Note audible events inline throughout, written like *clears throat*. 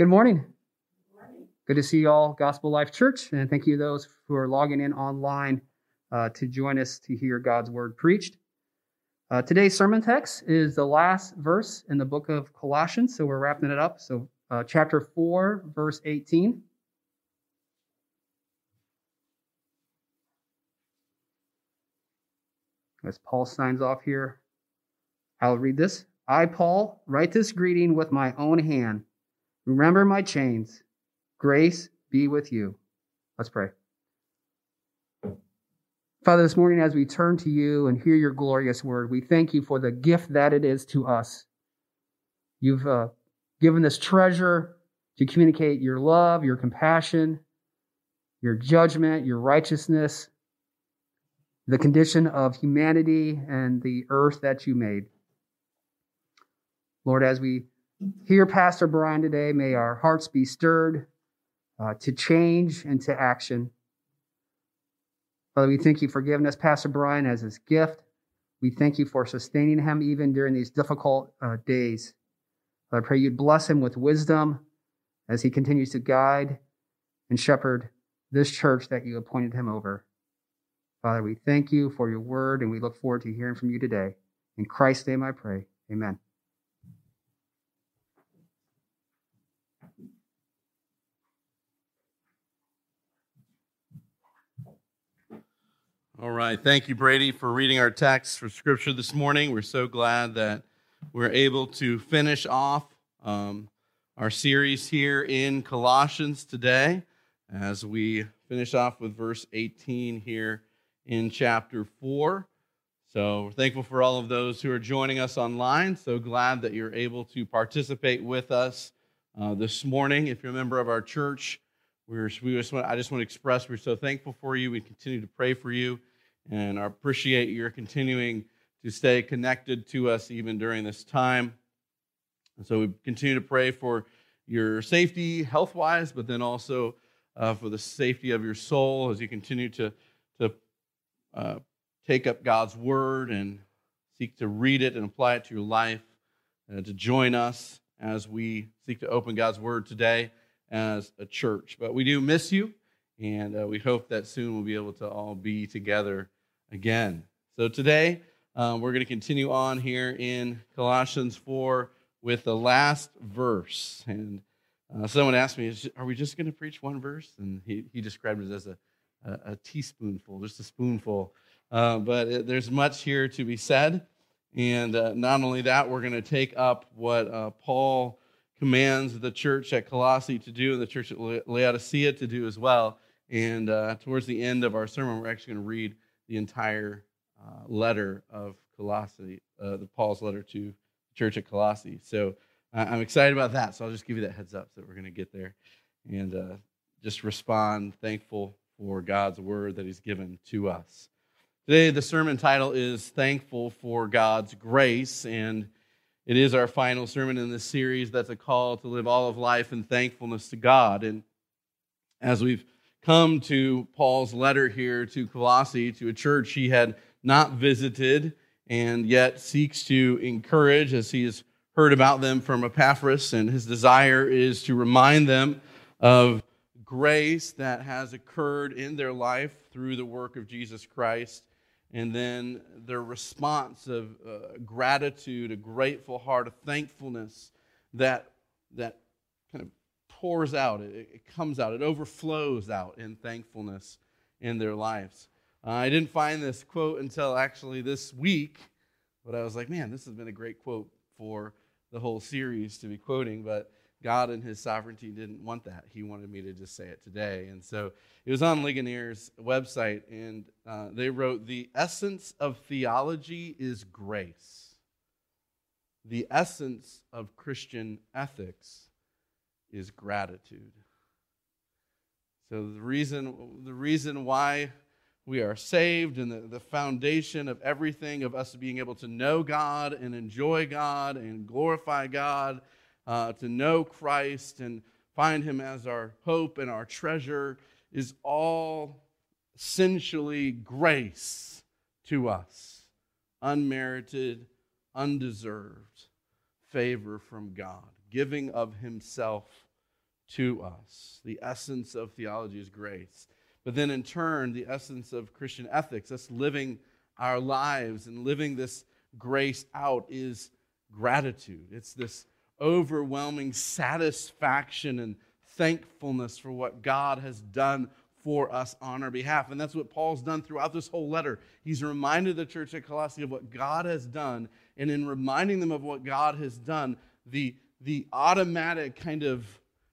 Good morning. Good to see you all, Gospel Life Church, and thank you to those who are logging in online uh, to join us to hear God's word preached. Uh, today's sermon text is the last verse in the book of Colossians, so we're wrapping it up. So, uh, chapter 4, verse 18. As Paul signs off here, I'll read this. I, Paul, write this greeting with my own hand. Remember my chains. Grace be with you. Let's pray. Father, this morning as we turn to you and hear your glorious word, we thank you for the gift that it is to us. You've uh, given this treasure to communicate your love, your compassion, your judgment, your righteousness, the condition of humanity and the earth that you made. Lord, as we hear Pastor Brian today, may our hearts be stirred uh, to change and to action. Father, we thank you for giving us Pastor Brian as his gift. We thank you for sustaining him even during these difficult uh, days. I pray you'd bless him with wisdom as he continues to guide and shepherd this church that you appointed him over. Father, we thank you for your word and we look forward to hearing from you today. In Christ's name I pray. Amen. All right. Thank you, Brady, for reading our text for Scripture this morning. We're so glad that we're able to finish off um, our series here in Colossians today as we finish off with verse 18 here in chapter 4. So we're thankful for all of those who are joining us online. So glad that you're able to participate with us uh, this morning. If you're a member of our church, we're, we just want, I just want to express we're so thankful for you. We continue to pray for you and I appreciate your continuing to stay connected to us even during this time. And so we continue to pray for your safety, health wise, but then also uh, for the safety of your soul as you continue to, to uh, take up God's word and seek to read it and apply it to your life, and to join us as we seek to open God's word today as a church. But we do miss you, and uh, we hope that soon we'll be able to all be together again. So today, um, we're going to continue on here in Colossians 4 with the last verse. And uh, someone asked me, Are we just going to preach one verse? And he, he described it as a, a, a teaspoonful, just a spoonful. Uh, but it, there's much here to be said. And uh, not only that, we're going to take up what uh, Paul commands the church at Colossae to do and the church at Laodicea to do as well. And uh, towards the end of our sermon, we're actually going to read the entire uh, letter of Colossae, uh, the Paul's letter to the church at Colossae. So uh, I'm excited about that. So I'll just give you that heads up so that we're going to get there and uh, just respond thankful for God's word that He's given to us. Today, the sermon title is Thankful for God's Grace, and it is our final sermon in this series that's a call to live all of life in thankfulness to God. And as we've come to Paul's letter here to Colossae, to a church he had not visited and yet seeks to encourage as he has heard about them from Epaphras. And his desire is to remind them of grace that has occurred in their life through the work of Jesus Christ. And then their response of uh, gratitude, a grateful heart, a thankfulness that, that kind of pours out, it, it comes out, it overflows out in thankfulness in their lives. Uh, I didn't find this quote until actually this week, but I was like, man, this has been a great quote for the whole series to be quoting, but God in his sovereignty didn't want that. He wanted me to just say it today. And so it was on Ligonier's website, and uh, they wrote, The essence of theology is grace. The essence of Christian ethics is gratitude. So the reason, the reason why we are saved and the, the foundation of everything of us being able to know God and enjoy God and glorify God, uh, to know Christ and find Him as our hope and our treasure is all essentially grace to us, unmerited, undeserved favor from God giving of himself to us. The essence of theology is grace. But then, in turn, the essence of Christian ethics, us living our lives and living this grace out, is gratitude. It's this overwhelming satisfaction and thankfulness for what God has done for us on our behalf. And that's what Paul's done throughout this whole letter. He's reminded the church at Colossae of what God has done. And in reminding them of what God has done, the, the automatic kind of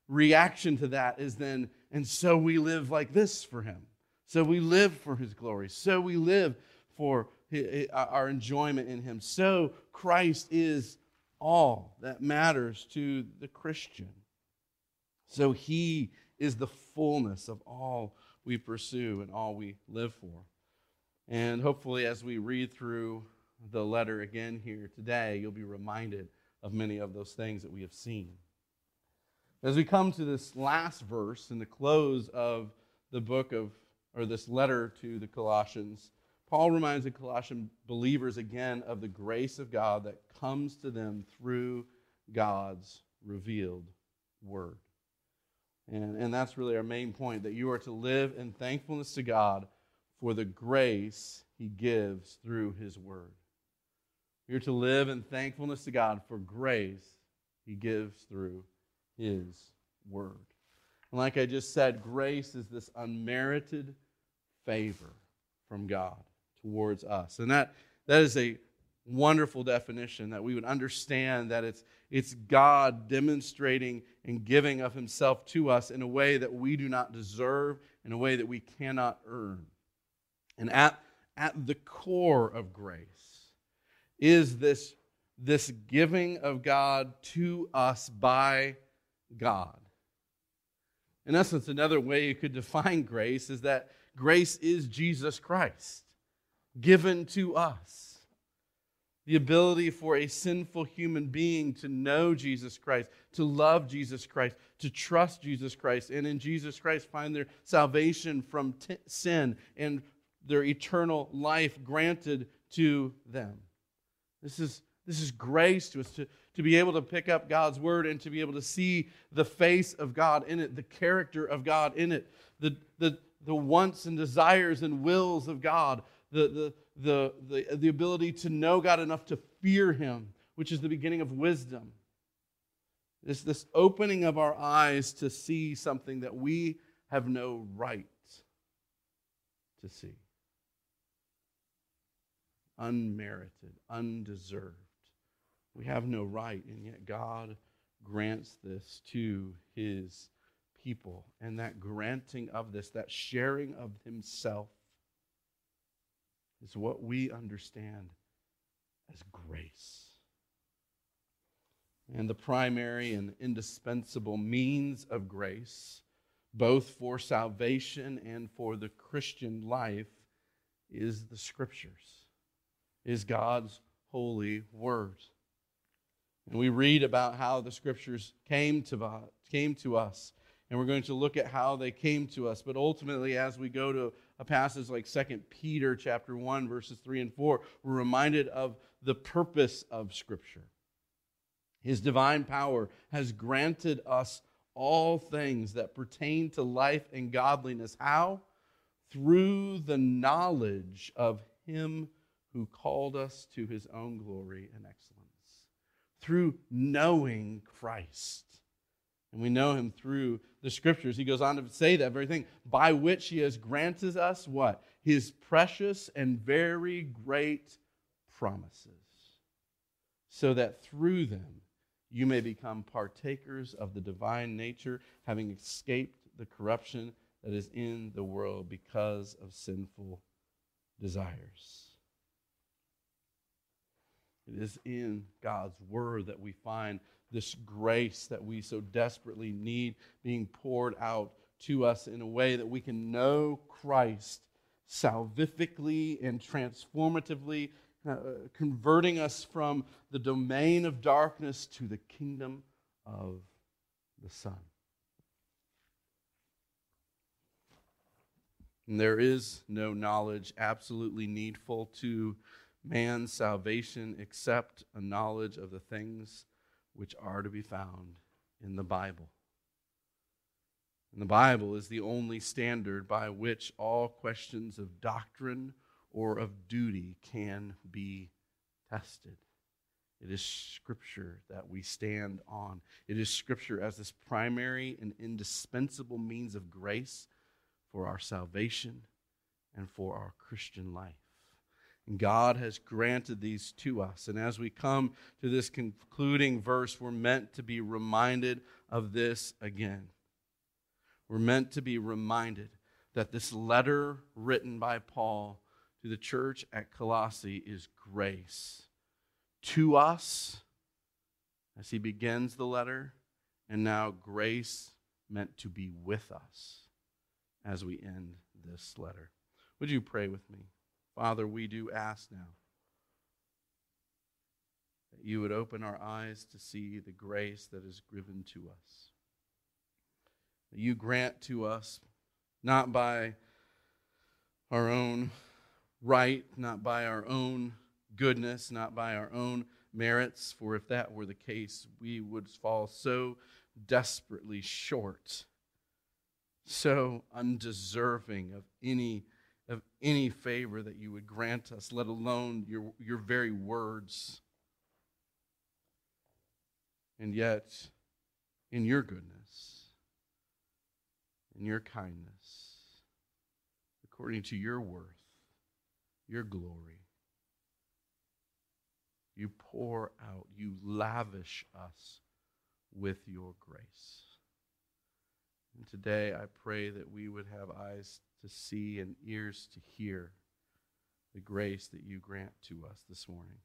reaction to that is then, and so we live like this for Him. So we live for His glory. So we live for uh, our enjoyment in Him. So Christ is all that matters to the Christian. So He is the fullness of all we pursue and all we live for. And hopefully, as we read through the letter again here today, you'll be reminded of many of those things that we have seen. As we come to this last verse in the close of the book of, or this letter to the Colossians, Paul reminds the Colossian believers again of the grace of God that comes to them through God's revealed word. And, and that's really our main point that you are to live in thankfulness to God for the grace he gives through his word. You're to live in thankfulness to God for grace he gives through his word. And like I just said, grace is this unmerited favor from God towards us. And that, that is a wonderful definition that we would understand that it's, it's God demonstrating and giving of himself to us in a way that we do not deserve, in a way that we cannot earn. And at, at the core of grace is this, this giving of God to us by God. In essence, another way you could define grace is that grace is Jesus Christ given to us the ability for a sinful human being to know Jesus Christ, to love Jesus Christ, to trust Jesus Christ, and in Jesus Christ find their salvation from t- sin and their eternal life granted to them. This is, this is grace to us to, to be able to pick up God's word and to be able to see the face of God in it, the character of God in it, the, the, the wants and desires and wills of God, the, the, the, the, the ability to know God enough to fear Him, which is the beginning of wisdom. It's this opening of our eyes to see something that we have no right to see. Unmerited, undeserved. We have no right, and yet God grants this to His people. And that granting of this, that sharing of Himself, is what we understand as grace. And the primary and indispensable means of grace, both for salvation and for the Christian life, is the Scriptures, is God's holy word. And we read about how the Scriptures came to, came to us, and we're going to look at how they came to us. But ultimately, as we go to a passage like 2 Peter chapter 1 verses 3 and 4, we're reminded of the purpose of scripture. His divine power has granted us all things that pertain to life and godliness. How? Through the knowledge of him who called us to his own glory and excellence. Through knowing Christ. And we know him through the scriptures. He goes on to say that very thing, by which he has granted us what? His precious and very great promises, so that through them you may become partakers of the divine nature, having escaped the corruption that is in the world because of sinful desires. It is in God's word that we find this grace that we so desperately need being poured out to us in a way that we can know Christ salvifically and transformatively, uh, converting us from the domain of darkness to the kingdom of the Son. And there is no knowledge absolutely needful to man's salvation except a knowledge of the things which are to be found in the Bible. And the Bible is the only standard by which all questions of doctrine or of duty can be tested. It is Scripture that we stand on. It is Scripture as this primary and indispensable means of grace for our salvation and for our Christian life. God has granted these to us. And as we come to this concluding verse, we're meant to be reminded of this again. We're meant to be reminded that this letter written by Paul to the church at Colossae is grace to us as he begins the letter, and now grace meant to be with us as we end this letter. Would you pray with me? Father, we do ask now that you would open our eyes to see the grace that is given to us. That you grant to us, not by our own right, not by our own goodness, not by our own merits, for if that were the case, we would fall so desperately short, so undeserving of any any favor that you would grant us, let alone your, your very words. And yet, in your goodness, in your kindness, according to your worth, your glory, you pour out, you lavish us with your grace. And today I pray that we would have eyes to see and ears to hear the grace that you grant to us this morning.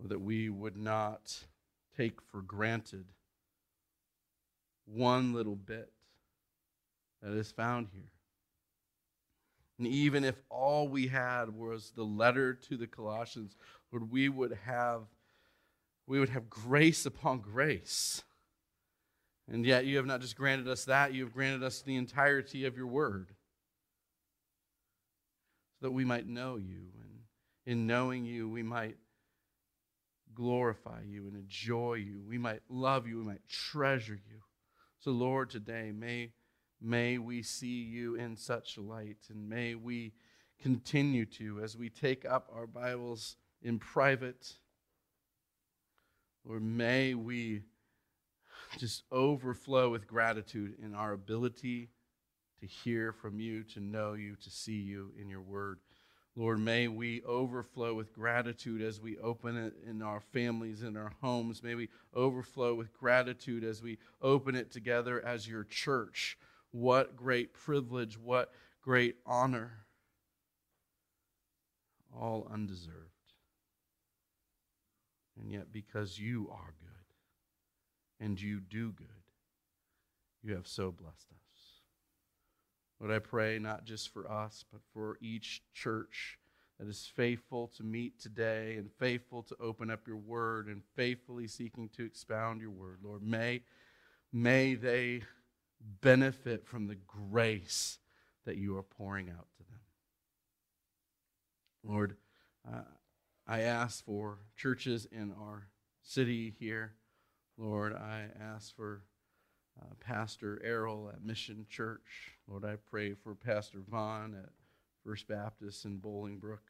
Or that we would not take for granted one little bit that is found here. And even if all we had was the letter to the Colossians, Lord, we would have we would have grace upon grace. And yet you have not just granted us that, you have granted us the entirety of your word. So that we might know you. And in knowing you, we might glorify you and enjoy you. We might love you. We might treasure you. So, Lord, today, may, may we see you in such light. And may we continue to as we take up our Bibles in private. Lord, may we just overflow with gratitude in our ability to hear from you, to know you, to see you in your word. Lord, may we overflow with gratitude as we open it in our families, in our homes. May we overflow with gratitude as we open it together as your church. What great privilege, what great honor. All undeserved. And yet, because you are good and you do good, you have so blessed us. Lord, I pray not just for us, but for each church that is faithful to meet today and faithful to open up your word and faithfully seeking to expound your word. Lord, may, may they benefit from the grace that you are pouring out to them. Lord, uh, I ask for churches in our city here. Lord, I ask for uh, Pastor Errol at Mission Church. Lord, I pray for Pastor Vaughn at First Baptist in Bolingbrook.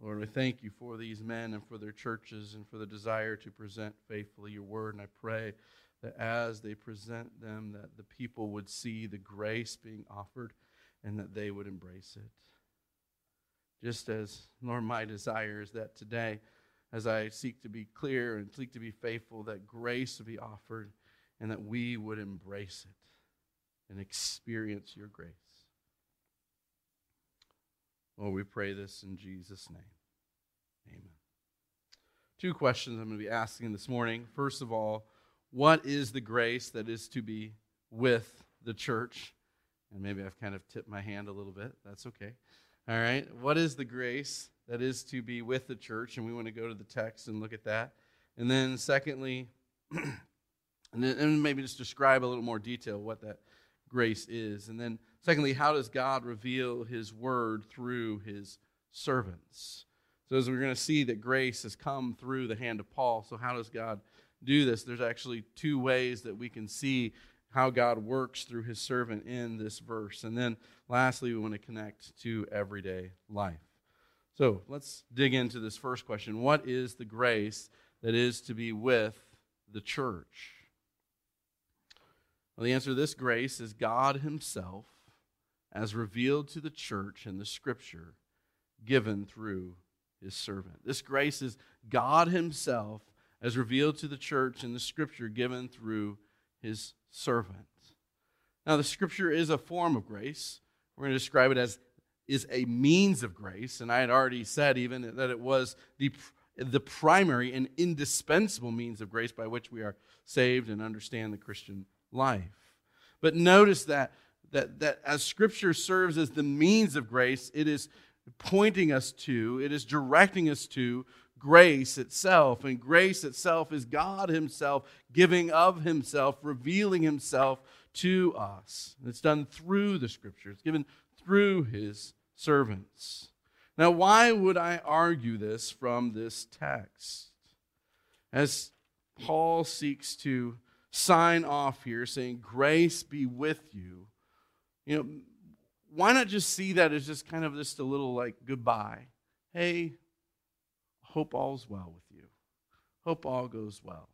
Lord, I thank you for these men and for their churches and for the desire to present faithfully your word. And I pray that as they present them, that the people would see the grace being offered and that they would embrace it. Just as, Lord, my desire is that today, as I seek to be clear and seek to be faithful, that grace would be offered and that we would embrace it and experience your grace. Lord, we pray this in Jesus' name. Amen. Two questions I'm going to be asking this morning. First of all, what is the grace that is to be with the church? And maybe I've kind of tipped my hand a little bit. That's okay. All right. What is the grace that is to be with the church? And we want to go to the text and look at that. And then, secondly, *clears throat* and then maybe just describe a little more detail what that grace is. And then, secondly, how does God reveal his word through his servants? So, as we're going to see that grace has come through the hand of Paul, so how does God do this? There's actually two ways that we can see how God works through his servant in this verse. And then lastly, we want to connect to everyday life. So let's dig into this first question What is the grace that is to be with the church? Well, the answer to this grace is God Himself as revealed to the church in the scripture given through His servant. This grace is God Himself as revealed to the church in the scripture given through His servant. Now, the scripture is a form of grace. We're going to describe it as is a means of grace. And I had already said even that it was the, the primary and indispensable means of grace by which we are saved and understand the Christian life. But notice that, that, that as Scripture serves as the means of grace, it is pointing us to, it is directing us to grace itself. And grace itself is God Himself giving of Himself, revealing Himself to us. It's done through the Scripture, it's given through His servants. Now, why would I argue this from this text? As Paul seeks to sign off here saying, Grace be with you, you know, why not just see that as just kind of just a little like goodbye? Hey, hope all's well with you. Hope all goes well.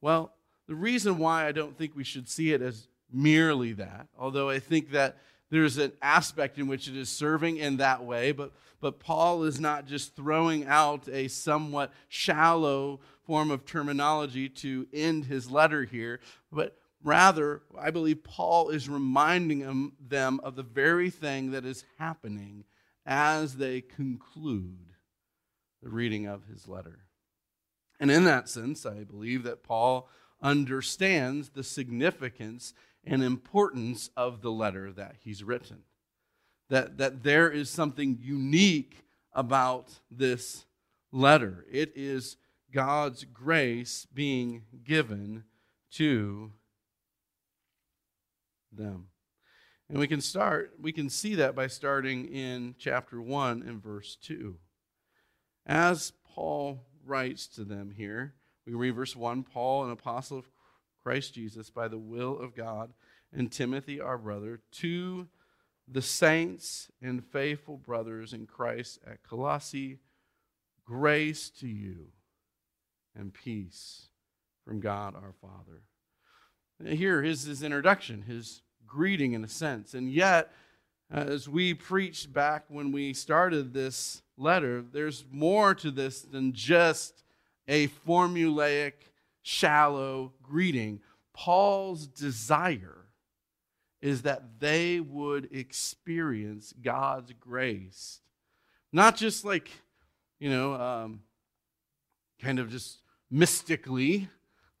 Well, the reason why I don't think we should see it as merely that, although I think that there's an aspect in which it is serving in that way, but, but Paul is not just throwing out a somewhat shallow form of terminology to end his letter here, but rather, I believe Paul is reminding them of the very thing that is happening as they conclude the reading of his letter. And in that sense, I believe that Paul understands the significance and importance of the letter that he's written. That, that there is something unique about this letter. It is God's grace being given to them. And we can start, we can see that by starting in chapter 1 and verse 2. As Paul writes to them here, we read verse 1 Paul, an apostle of Christ Jesus by the will of God, and Timothy, our brother, to the saints and faithful brothers in Christ at Colossae, grace to you and peace from God our Father. Here is his introduction, his greeting in a sense. And yet, as we preached back when we started this letter, there's more to this than just a formulaic shallow greeting. Paul's desire is that they would experience God's grace. Not just like, you know, um, kind of just mystically,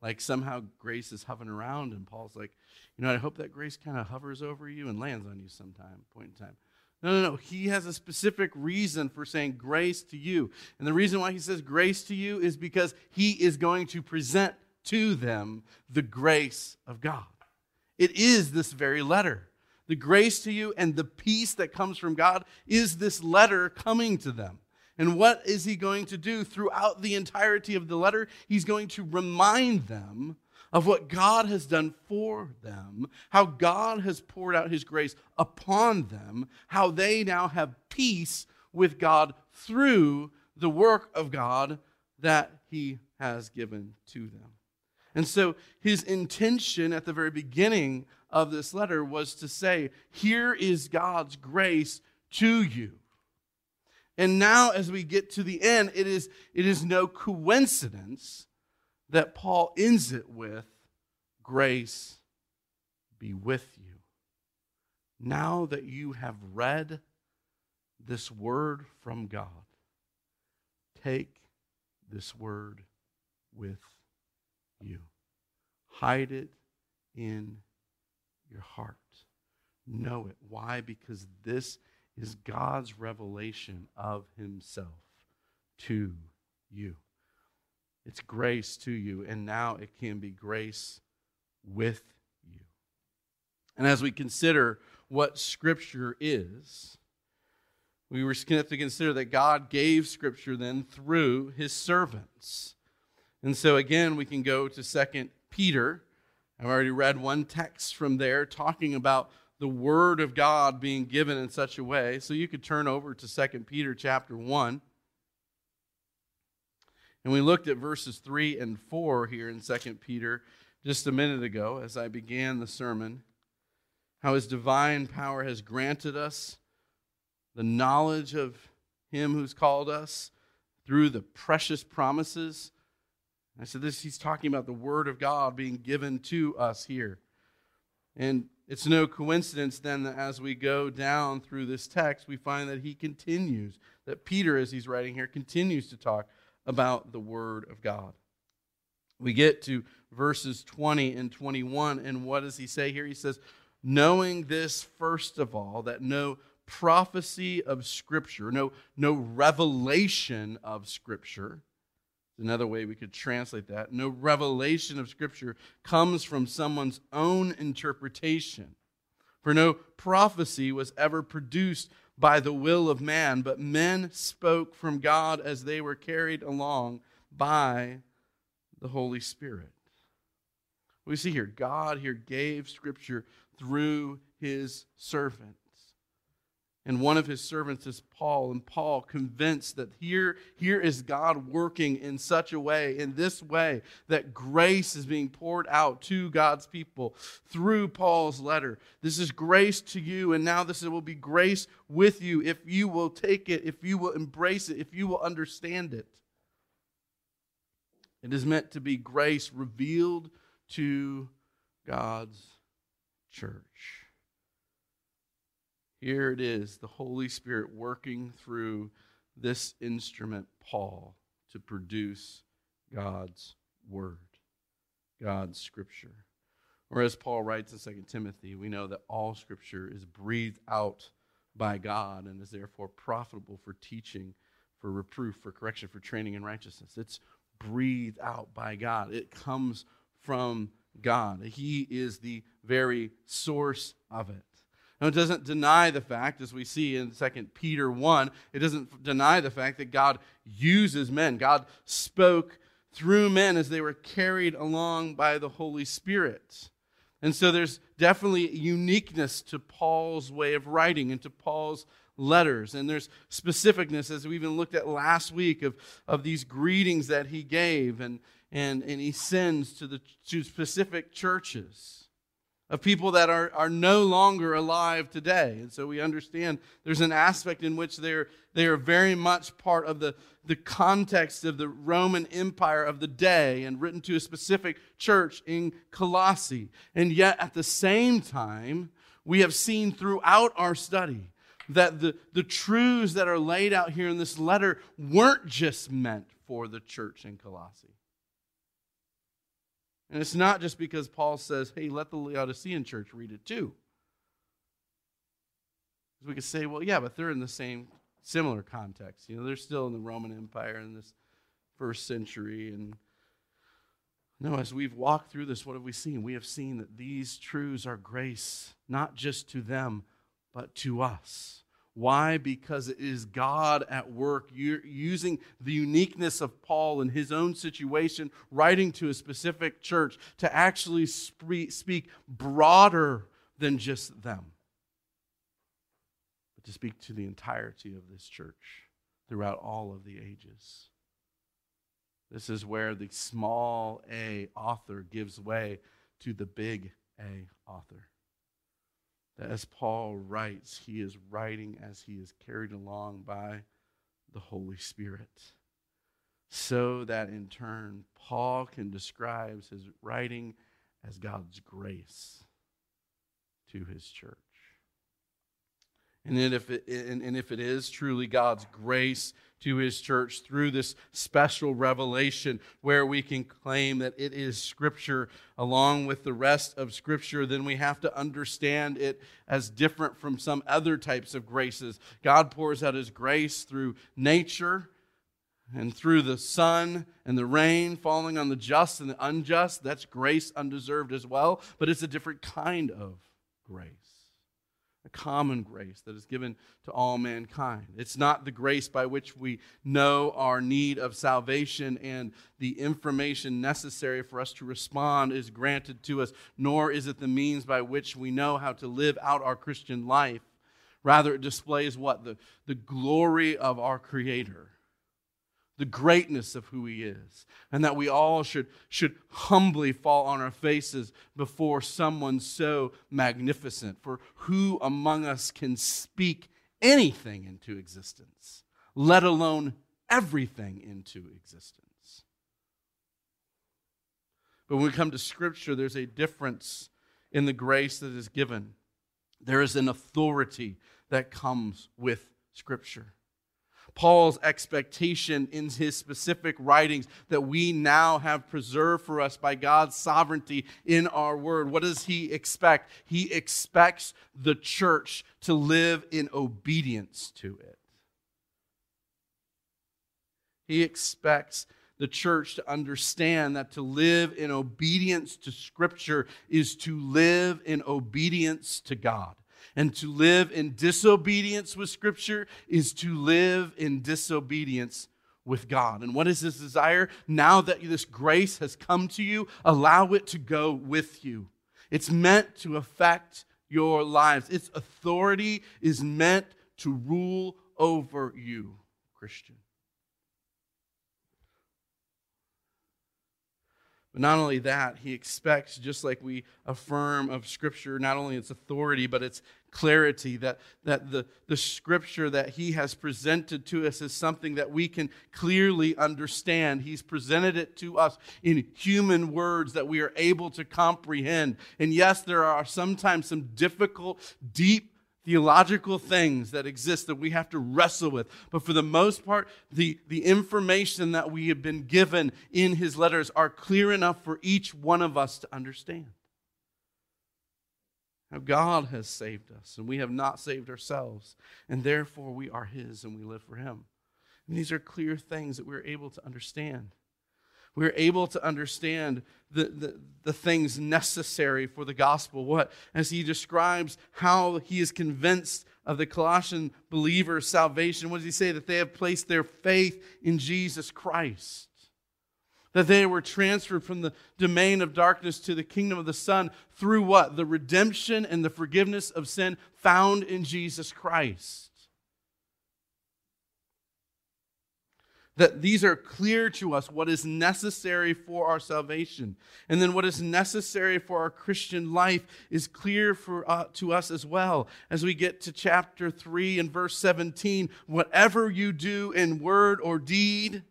like somehow grace is hovering around, and Paul's like, you know, I hope that grace kind of hovers over you and lands on you sometime, point in time. No, no, no. He has a specific reason for saying grace to you. And the reason why he says grace to you is because he is going to present to them the grace of God. It is this very letter. The grace to you and the peace that comes from God is this letter coming to them. And what is he going to do throughout the entirety of the letter? He's going to remind them of what God has done for them, how God has poured out his grace upon them, how they now have peace with God through the work of God that he has given to them. And so his intention at the very beginning of this letter was to say, Here is God's grace to you. And now, as we get to the end, it is, it is no coincidence that Paul ends it with grace be with you. Now that you have read this word from God, take this word with you. Hide it in your heart. Know it. Why? Because this is God's revelation of Himself to you. It's grace to you, and now it can be grace with you. And as we consider what Scripture is, we were going to consider that God gave Scripture then through His servants. And so again, we can go to Second Peter I've already read one text from there talking about the word of God being given in such a way. So you could turn over to 2 Peter chapter 1. And we looked at verses 3 and 4 here in 2 Peter just a minute ago as I began the sermon. How his divine power has granted us the knowledge of him who's called us through the precious promises I said this he's talking about the word of God being given to us here. And it's no coincidence then that as we go down through this text, we find that he continues, that Peter, as he's writing here, continues to talk about the word of God. We get to verses 20 and 21, and what does he say here? He says, Knowing this, first of all, that no prophecy of Scripture, no, no revelation of Scripture, another way we could translate that. No revelation of Scripture comes from someone's own interpretation. For no prophecy was ever produced by the will of man, but men spoke from God as they were carried along by the Holy Spirit. We see here, God here gave Scripture through his servant. And one of his servants is Paul. And Paul, convinced that here, here is God working in such a way, in this way, that grace is being poured out to God's people through Paul's letter. This is grace to you, and now this will be grace with you if you will take it, if you will embrace it, if you will understand it. It is meant to be grace revealed to God's church. Here it is, the Holy Spirit working through this instrument, Paul, to produce God's word, God's scripture. Or as Paul writes in 2 Timothy, we know that all scripture is breathed out by God and is therefore profitable for teaching, for reproof, for correction, for training in righteousness. It's breathed out by God. It comes from God. He is the very source of it. Now, it doesn't deny the fact, as we see in 2 Peter 1, it doesn't deny the fact that God uses men. God spoke through men as they were carried along by the Holy Spirit. And so there's definitely uniqueness to Paul's way of writing and to Paul's letters. And there's specificness, as we even looked at last week, of, of these greetings that he gave and, and, and he sends to, the, to specific churches of people that are, are no longer alive today. And so we understand there's an aspect in which they're, they are very much part of the, the context of the Roman Empire of the day and written to a specific church in Colossae. And yet, at the same time, we have seen throughout our study that the, the truths that are laid out here in this letter weren't just meant for the church in Colossae. And it's not just because Paul says, hey, let the Laodicean church read it too. We could say, well, yeah, but they're in the same similar context. You know, they're still in the Roman Empire in this first century. And no, as we've walked through this, what have we seen? We have seen that these truths are grace, not just to them, but to us. Why? Because it is God at work You're using the uniqueness of Paul in his own situation, writing to a specific church to actually speak broader than just them, but to speak to the entirety of this church throughout all of the ages. This is where the small a author gives way to the big A author that as Paul writes, he is writing as he is carried along by the Holy Spirit. So that in turn, Paul can describe his writing as God's grace to his church. And if it, and, if it is truly God's grace to his church through this special revelation where we can claim that it is Scripture along with the rest of Scripture, then we have to understand it as different from some other types of graces. God pours out his grace through nature and through the sun and the rain falling on the just and the unjust. That's grace undeserved as well, but it's a different kind of grace. A common grace that is given to all mankind. It's not the grace by which we know our need of salvation and the information necessary for us to respond is granted to us, nor is it the means by which we know how to live out our Christian life. Rather, it displays what? The, the glory of our Creator the greatness of who he is, and that we all should, should humbly fall on our faces before someone so magnificent. For who among us can speak anything into existence, let alone everything into existence? But when we come to Scripture, there's a difference in the grace that is given. There is an authority that comes with Scripture. Paul's expectation in his specific writings that we now have preserved for us by God's sovereignty in our word. What does he expect? He expects the church to live in obedience to it. He expects the church to understand that to live in obedience to Scripture is to live in obedience to God. And to live in disobedience with Scripture is to live in disobedience with God. And what is his desire? Now that this grace has come to you, allow it to go with you. It's meant to affect your lives, its authority is meant to rule over you, Christian. But not only that, he expects, just like we affirm of Scripture, not only its authority, but its clarity, that, that the, the Scripture that he has presented to us is something that we can clearly understand. He's presented it to us in human words that we are able to comprehend. And yes, there are sometimes some difficult, deep theological things that exist that we have to wrestle with. But for the most part, the, the information that we have been given in his letters are clear enough for each one of us to understand. God has saved us, and we have not saved ourselves, and therefore we are his and we live for him. And these are clear things that we're able to understand we're able to understand the, the, the, things necessary for the gospel. What? As he describes how he is convinced of the Colossian believers' salvation, what does he say? That they have placed their faith in Jesus Christ. That they were transferred from the domain of darkness to the kingdom of the Son through what? The redemption and the forgiveness of sin found in Jesus Christ. that these are clear to us what is necessary for our salvation. And then what is necessary for our Christian life is clear for, uh, to us as well. As we get to chapter 3 and verse 17, whatever you do in word or deed,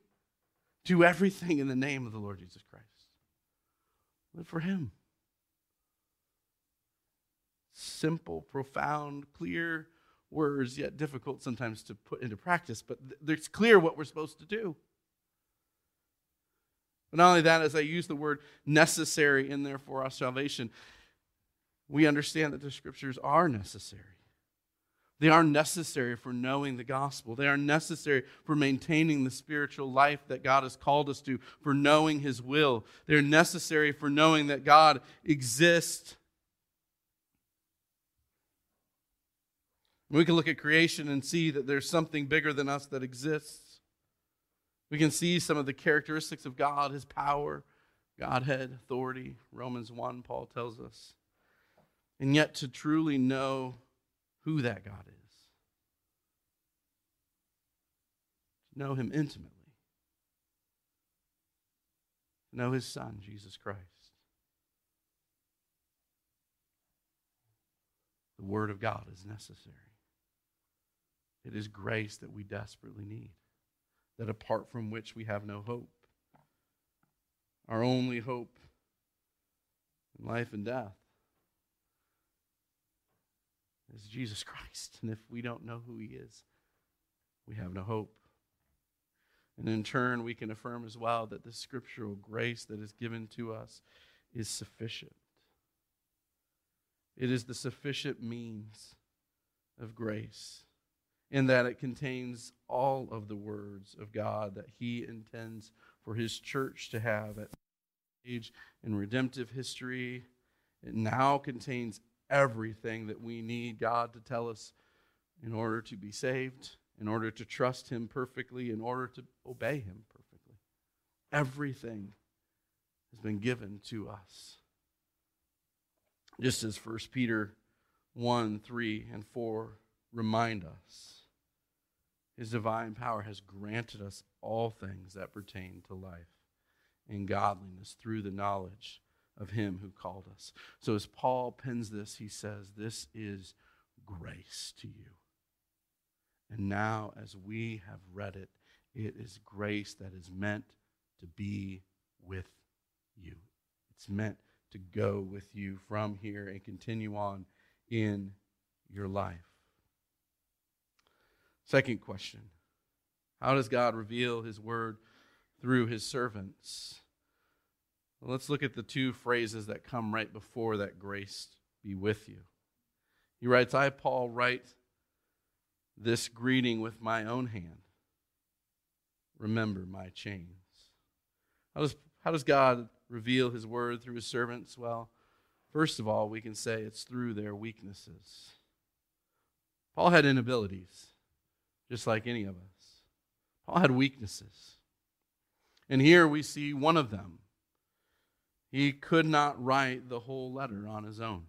do everything in the name of the Lord Jesus Christ. Live for Him. Simple, profound, clear words, yet difficult sometimes to put into practice, but it's clear what we're supposed to do. But not only that, as I use the word necessary in there for our salvation, we understand that the scriptures are necessary. They are necessary for knowing the gospel. They are necessary for maintaining the spiritual life that God has called us to, for knowing His will. They're necessary for knowing that God exists We can look at creation and see that there's something bigger than us that exists. We can see some of the characteristics of God, his power, Godhead, authority. Romans 1, Paul tells us. And yet, to truly know who that God is, to know him intimately, to know his Son, Jesus Christ. The Word of God is necessary. It is grace that we desperately need, that apart from which we have no hope. Our only hope in life and death is Jesus Christ. And if we don't know who he is, we have no hope. And in turn, we can affirm as well that the scriptural grace that is given to us is sufficient. It is the sufficient means of grace in that it contains all of the words of God that He intends for His church to have at age in redemptive history. It now contains everything that we need God to tell us in order to be saved, in order to trust Him perfectly, in order to obey Him perfectly. Everything has been given to us. Just as 1 Peter 1 3 and 4 remind us, His divine power has granted us all things that pertain to life and godliness through the knowledge of Him who called us. So, as Paul pens this, he says, This is grace to you. And now, as we have read it, it is grace that is meant to be with you. It's meant to go with you from here and continue on in your life. Second question How does God reveal his word through his servants? Let's look at the two phrases that come right before that grace be with you. He writes, I, Paul, write this greeting with my own hand. Remember my chains. How does, how does God reveal his word through his servants? Well, first of all, we can say it's through their weaknesses. Paul had inabilities, just like any of us. Paul had weaknesses. And here we see one of them. He could not write the whole letter on his own.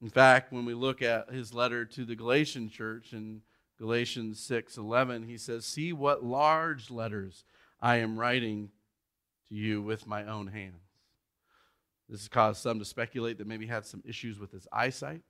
In fact, when we look at his letter to the Galatian church in Galatians 6:11, he says, "See what large letters I am writing to you with my own hands." This has caused some to speculate that maybe he had some issues with his eyesight,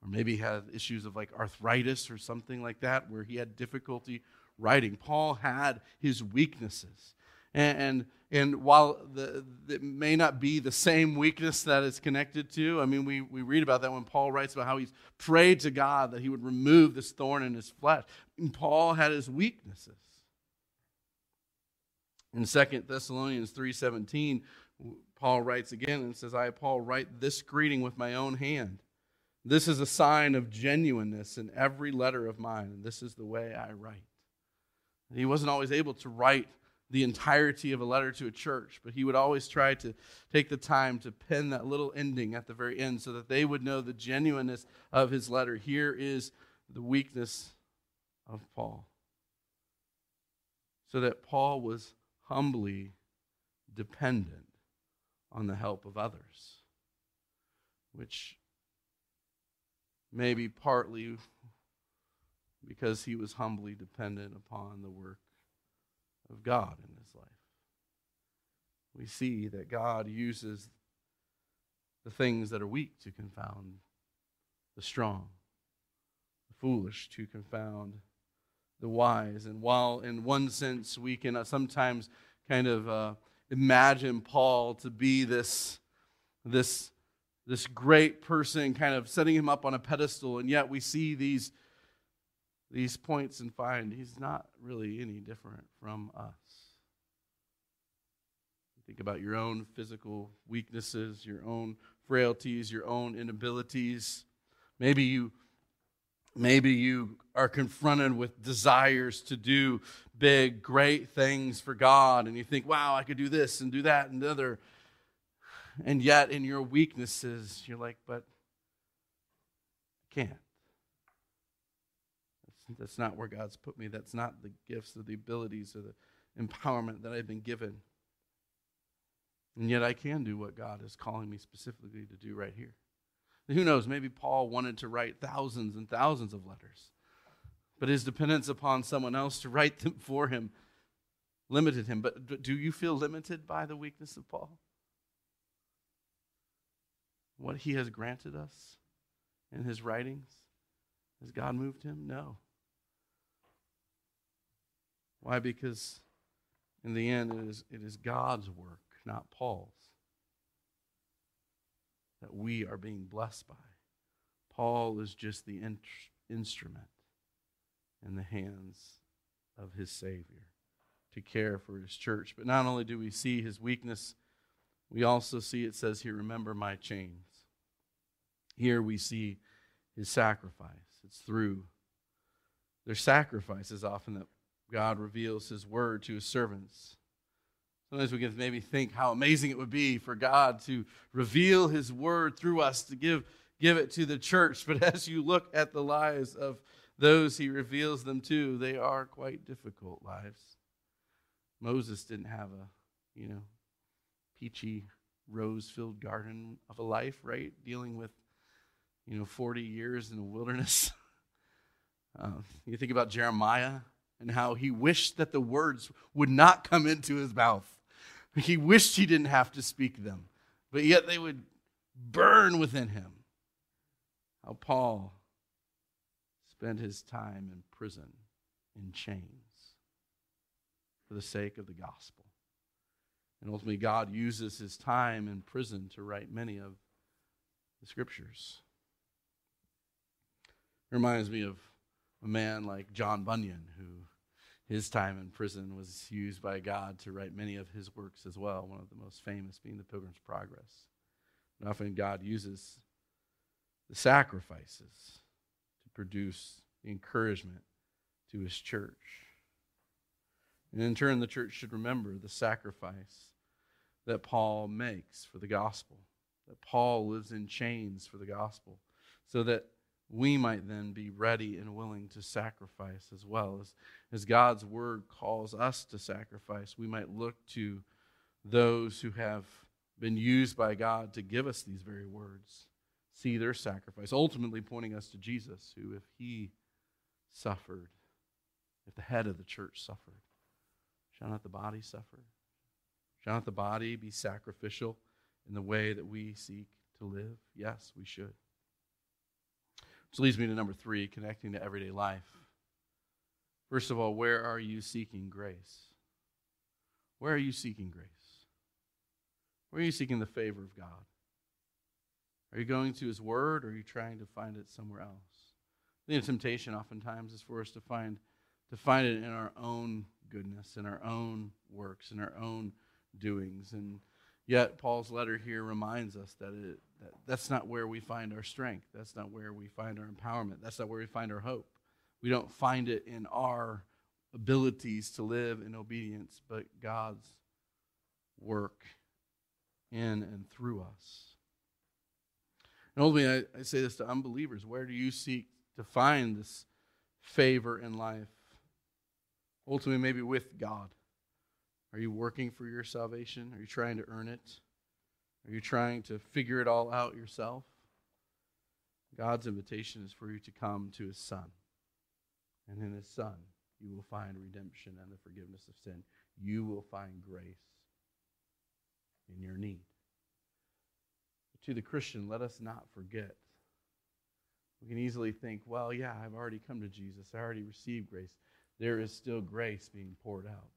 or maybe he had issues of like arthritis or something like that, where he had difficulty writing. Paul had his weaknesses. And, and, and while the, it may not be the same weakness that it's connected to, I mean, we, we read about that when Paul writes about how he's prayed to God that he would remove this thorn in his flesh. And Paul had his weaknesses. In 2 Thessalonians 3.17, Paul writes again and says, I, Paul, write this greeting with my own hand. This is a sign of genuineness in every letter of mine, and this is the way I write. He wasn't always able to write the entirety of a letter to a church, but he would always try to take the time to pen that little ending at the very end so that they would know the genuineness of his letter. Here is the weakness of Paul. So that Paul was humbly dependent on the help of others, which may be partly because he was humbly dependent upon the work of God in his life. We see that God uses the things that are weak to confound the strong, the foolish to confound the wise. And while in one sense we can sometimes kind of uh, imagine Paul to be this, this, this great person, kind of setting him up on a pedestal, and yet we see these these points and find he's not really any different from us. Think about your own physical weaknesses, your own frailties, your own inabilities. Maybe you maybe you are confronted with desires to do big great things for God and you think, "Wow, I could do this and do that and the other." And yet in your weaknesses, you're like, "But I can't." That's not where God's put me. That's not the gifts or the abilities or the empowerment that I've been given. And yet I can do what God is calling me specifically to do right here. Who knows, maybe Paul wanted to write thousands and thousands of letters, but his dependence upon someone else to write them *laughs* for him limited him. But do you feel limited by the weakness of Paul? What he has granted us in his writings? Has God moved him? No. Why? Because in the end, it is, it is God's work, not Paul's, that we are being blessed by. Paul is just the in- instrument in the hands of his Savior to care for his church. But not only do we see his weakness, we also see it says here, remember my chains. Here we see his sacrifice. It's through their sacrifices often that God reveals his word to his servants. Sometimes we can maybe think how amazing it would be for God to reveal his word through us, to give, give it to the church. But *laughs* as you look at the lives of those he reveals them to, they are quite difficult lives. Moses didn't have a, you know, peachy, rose filled garden of a life, right? Dealing with, you know, 40 years in the wilderness. *laughs* Uh, you think about Jeremiah and how he wished that the words would not come into his mouth. He wished he didn't have to speak them, but yet they would burn within him. How Paul spent his time in prison, in chains, for the sake of the gospel. And ultimately, God uses his time in prison to write many of the scriptures. It reminds me of a man like John Bunyan, who his time in prison was used by God to write many of his works as well, one of the most famous being the Pilgrim's Progress. And often God uses the sacrifices to produce encouragement to his church. And in turn, the church should remember the sacrifice that Paul makes for the gospel, that Paul lives in chains for the gospel, so that we might then be ready and willing to sacrifice as well. As, as God's word calls us to sacrifice, we might look to those who have been used by God to give us these very words, see their sacrifice, ultimately pointing us to Jesus, who, if he suffered, if the head of the church suffered, shall not the body suffer? Shall not the body be sacrificial in the way that we seek to live? Yes, we should. Which leads me to number three connecting to everyday life. First of all, where are you seeking grace? Where are you seeking grace? Where are you seeking the favor of God? Are you going to His Word or are you trying to find it somewhere else? The temptation oftentimes is for us to find to find it in our own goodness, in our own works, in our own doings. And Yet, Paul's letter here reminds us that, it, that that's not where we find our strength. That's not where we find our empowerment. That's not where we find our hope. We don't find it in our abilities to live in obedience, but God's work in and through us. And ultimately, I, I say this to unbelievers where do you seek to find this favor in life? Ultimately, maybe with God. Are you working for your salvation? Are you trying to earn it? Are you trying to figure it all out yourself? God's invitation is for you to come to his Son. And in his Son, you will find redemption and the forgiveness of sin. You will find grace in your need. But to the Christian, let us not forget. We can easily think, well, yeah, I've already come to Jesus. I already received grace. There is still grace being poured out.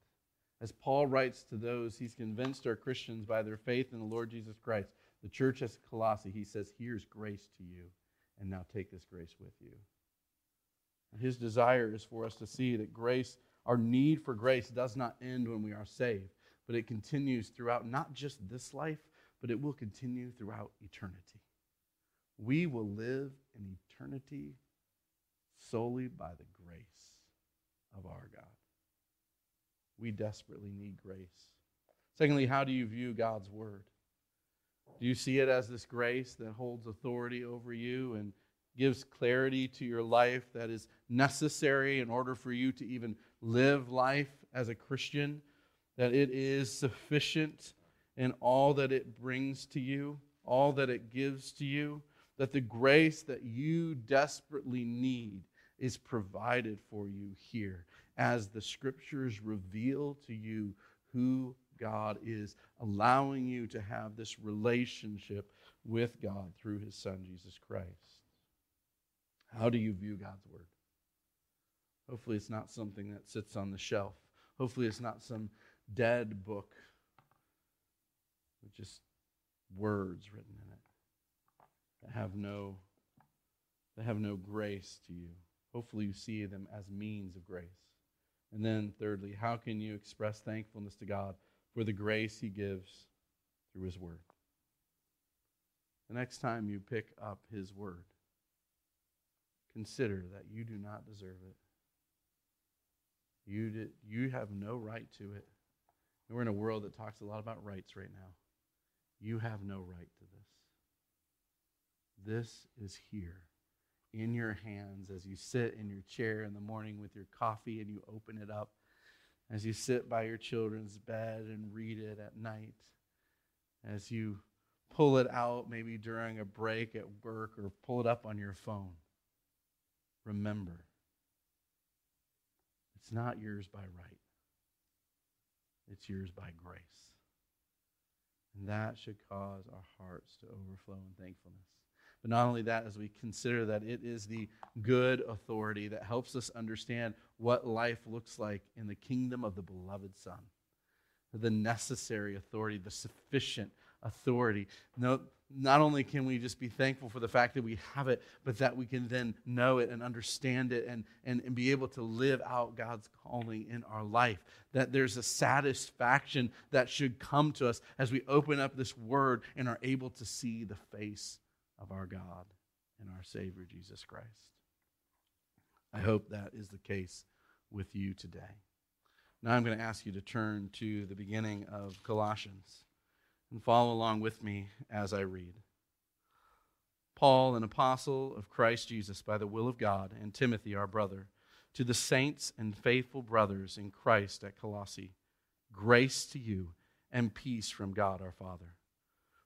As Paul writes to those he's convinced are Christians by their faith in the Lord Jesus Christ, the church at Colossae, he says, Here's grace to you, and now take this grace with you. His desire is for us to see that grace, our need for grace, does not end when we are saved, but it continues throughout not just this life, but it will continue throughout eternity. We will live in eternity solely by the grace of our God. We desperately need grace. Secondly, how do you view God's word? Do you see it as this grace that holds authority over you and gives clarity to your life that is necessary in order for you to even live life as a Christian? That it is sufficient in all that it brings to you, all that it gives to you? That the grace that you desperately need is provided for you here as the scriptures reveal to you who God is, allowing you to have this relationship with God through his Son, Jesus Christ. How do you view God's Word? Hopefully, it's not something that sits on the shelf. Hopefully, it's not some dead book with just words written in it that have no, that have no grace to you. Hopefully, you see them as means of grace. And then, thirdly, how can you express thankfulness to God for the grace He gives through His Word? The next time you pick up His Word, consider that you do not deserve it. You, did, you have no right to it. We're in a world that talks a lot about rights right now. You have no right to this. This is here in your hands as you sit in your chair in the morning with your coffee and you open it up, as you sit by your children's bed and read it at night, as you pull it out maybe during a break at work or pull it up on your phone. Remember, it's not yours by right, it's yours by grace. And that should cause our hearts to overflow in thankfulness. But not only that, as we consider that it is the good authority that helps us understand what life looks like in the kingdom of the beloved Son, the necessary authority, the sufficient authority. No, not only can we just be thankful for the fact that we have it, but that we can then know it and understand it and, and, and be able to live out God's calling in our life. That there's a satisfaction that should come to us as we open up this word and are able to see the face of our God and our Savior, Jesus Christ. I hope that is the case with you today. Now I'm going to ask you to turn to the beginning of Colossians and follow along with me as I read. Paul, an apostle of Christ Jesus by the will of God, and Timothy, our brother, to the saints and faithful brothers in Christ at Colossae, grace to you and peace from God our Father.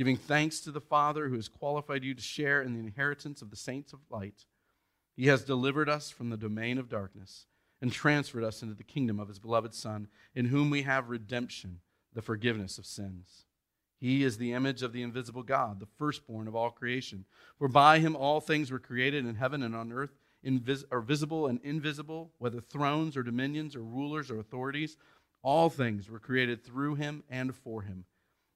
giving thanks to the Father who has qualified you to share in the inheritance of the saints of light. He has delivered us from the domain of darkness and transferred us into the kingdom of his beloved Son, in whom we have redemption, the forgiveness of sins. He is the image of the invisible God, the firstborn of all creation. For by him all things were created in heaven and on earth, invis- are visible and invisible, whether thrones or dominions or rulers or authorities. All things were created through him and for him.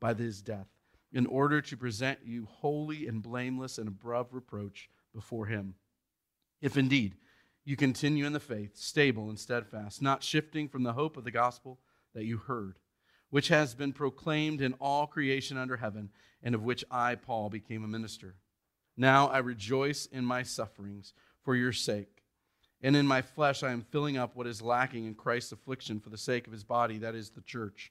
by his death, in order to present you holy and blameless and above reproach before him. If indeed you continue in the faith, stable and steadfast, not shifting from the hope of the gospel that you heard, which has been proclaimed in all creation under heaven, and of which I, Paul, became a minister. Now I rejoice in my sufferings for your sake. And in my flesh I am filling up what is lacking in Christ's affliction for the sake of his body, that is the church,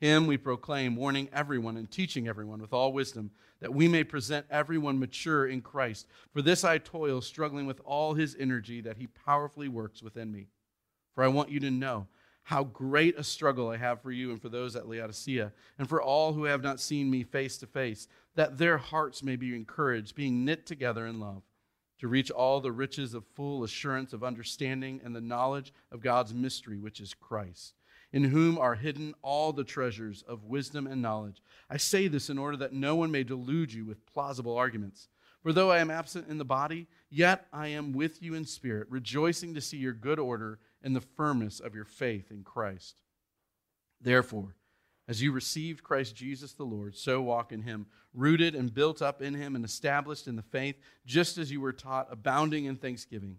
Him we proclaim, warning everyone and teaching everyone with all wisdom, that we may present everyone mature in Christ. For this I toil, struggling with all his energy that he powerfully works within me. For I want you to know how great a struggle I have for you and for those at Laodicea, and for all who have not seen me face to face, that their hearts may be encouraged, being knit together in love, to reach all the riches of full assurance of understanding and the knowledge of God's mystery, which is Christ, in whom are hidden all the treasures of wisdom and knowledge. I say this in order that no one may delude you with plausible arguments. For though I am absent in the body, yet I am with you in spirit, rejoicing to see your good order and the firmness of your faith in Christ. Therefore, as you received Christ Jesus the Lord, so walk in him, rooted and built up in him and established in the faith, just as you were taught, abounding in thanksgiving.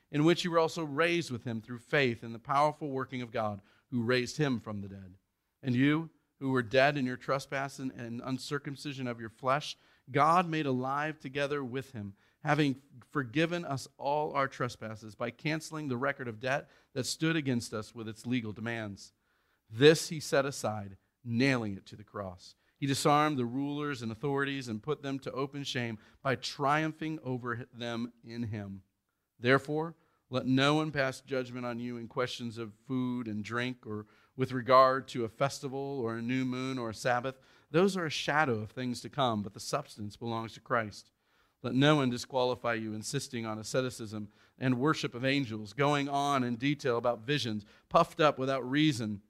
in which you were also raised with him through faith in the powerful working of God who raised him from the dead. And you, who were dead in your trespass and, and uncircumcision of your flesh, God made alive together with him, having forgiven us all our trespasses by canceling the record of debt that stood against us with its legal demands. This he set aside, nailing it to the cross. He disarmed the rulers and authorities and put them to open shame by triumphing over them in him. Therefore, let no one pass judgment on you in questions of food and drink or with regard to a festival or a new moon or a Sabbath. Those are a shadow of things to come, but the substance belongs to Christ. Let no one disqualify you, insisting on asceticism and worship of angels, going on in detail about visions, puffed up without reason.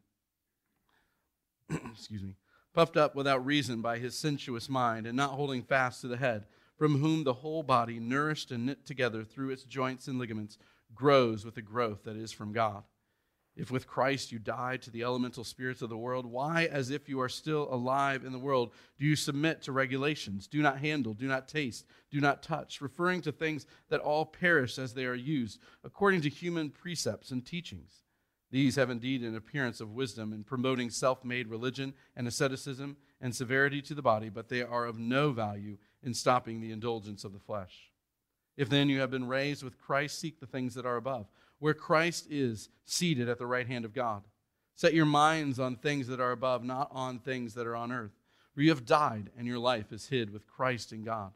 *clears throat* Excuse me puffed up without reason by his sensuous mind, and not holding fast to the head, from whom the whole body, nourished and knit together through its joints and ligaments, grows with the growth that is from God. If with Christ you died to the elemental spirits of the world, why, as if you are still alive in the world, do you submit to regulations? Do not handle, do not taste, do not touch, referring to things that all perish as they are used, according to human precepts and teachings these have indeed an appearance of wisdom in promoting self made religion and asceticism and severity to the body, but they are of no value in stopping the indulgence of the flesh. If then you have been raised with Christ, seek the things that are above, where Christ is seated at the right hand of God. Set your minds on things that are above, not on things that are on earth. For you have died, and your life is hid with Christ in God.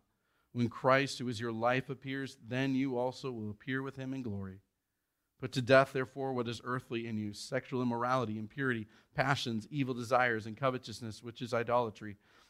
When Christ, who is your life, appears, then you also will appear with him in glory. Put to death, therefore, what is earthly in you sexual immorality, impurity, passions, evil desires, and covetousness, which is idolatry.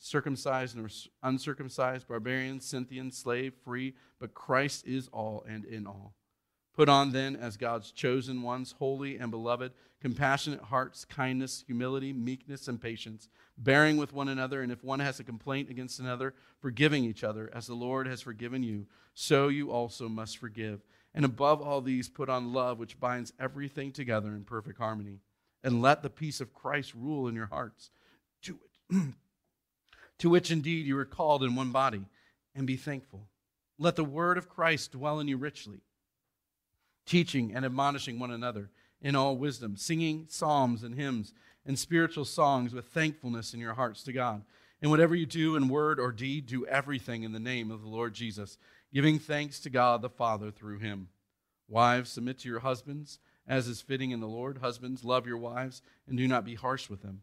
circumcised nor uncircumcised, barbarian, Scythian, slave, free, but Christ is all and in all. Put on then, as God's chosen ones, holy and beloved, compassionate hearts, kindness, humility, meekness, and patience, bearing with one another, and if one has a complaint against another, forgiving each other, as the Lord has forgiven you, so you also must forgive. And above all these, put on love, which binds everything together in perfect harmony. And let the peace of Christ rule in your hearts *clears throat* to which indeed you are called in one body, and be thankful. Let the word of Christ dwell in you richly, teaching and admonishing one another in all wisdom, singing psalms and hymns and spiritual songs with thankfulness in your hearts to God. And whatever you do in word or deed, do everything in the name of the Lord Jesus, giving thanks to God the Father through him. Wives, submit to your husbands, as is fitting in the Lord. Husbands, love your wives, and do not be harsh with them.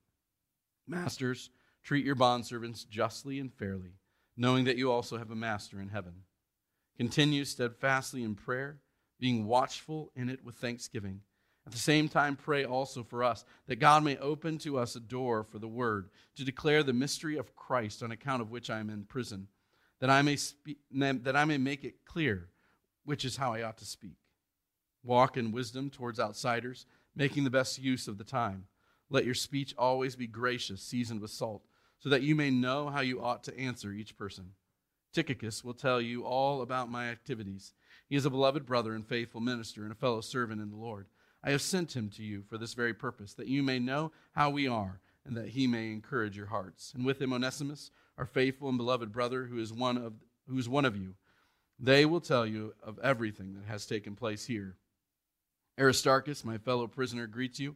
Masters, treat your bondservants justly and fairly, knowing that you also have a master in heaven. Continue steadfastly in prayer, being watchful in it with thanksgiving. At the same time, pray also for us, that God may open to us a door for the word, to declare the mystery of Christ, on account of which I am in prison, that I may, speak, that I may make it clear which is how I ought to speak. Walk in wisdom towards outsiders, making the best use of the time let your speech always be gracious, seasoned with salt, so that you may know how you ought to answer each person. Tychicus will tell you all about my activities. He is a beloved brother and faithful minister and a fellow servant in the Lord. I have sent him to you for this very purpose, that you may know how we are, and that he may encourage your hearts. And with him Onesimus, our faithful and beloved brother, who is one of who is one of you. They will tell you of everything that has taken place here. Aristarchus, my fellow prisoner, greets you,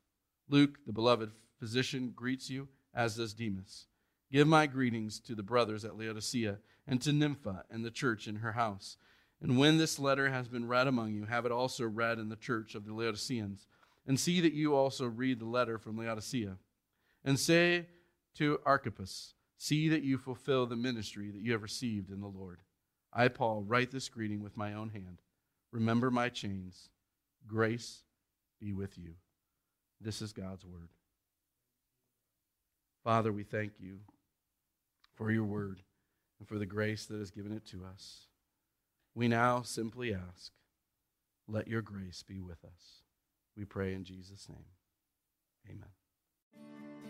Luke, the beloved physician, greets you, as does Demas. Give my greetings to the brothers at Laodicea and to Nympha and the church in her house. And when this letter has been read among you, have it also read in the church of the Laodiceans. And see that you also read the letter from Laodicea. And say to Archippus, See that you fulfill the ministry that you have received in the Lord. I, Paul, write this greeting with my own hand. Remember my chains. Grace be with you. This is God's word. Father, we thank you for your word and for the grace that has given it to us. We now simply ask, let your grace be with us. We pray in Jesus' name. Amen.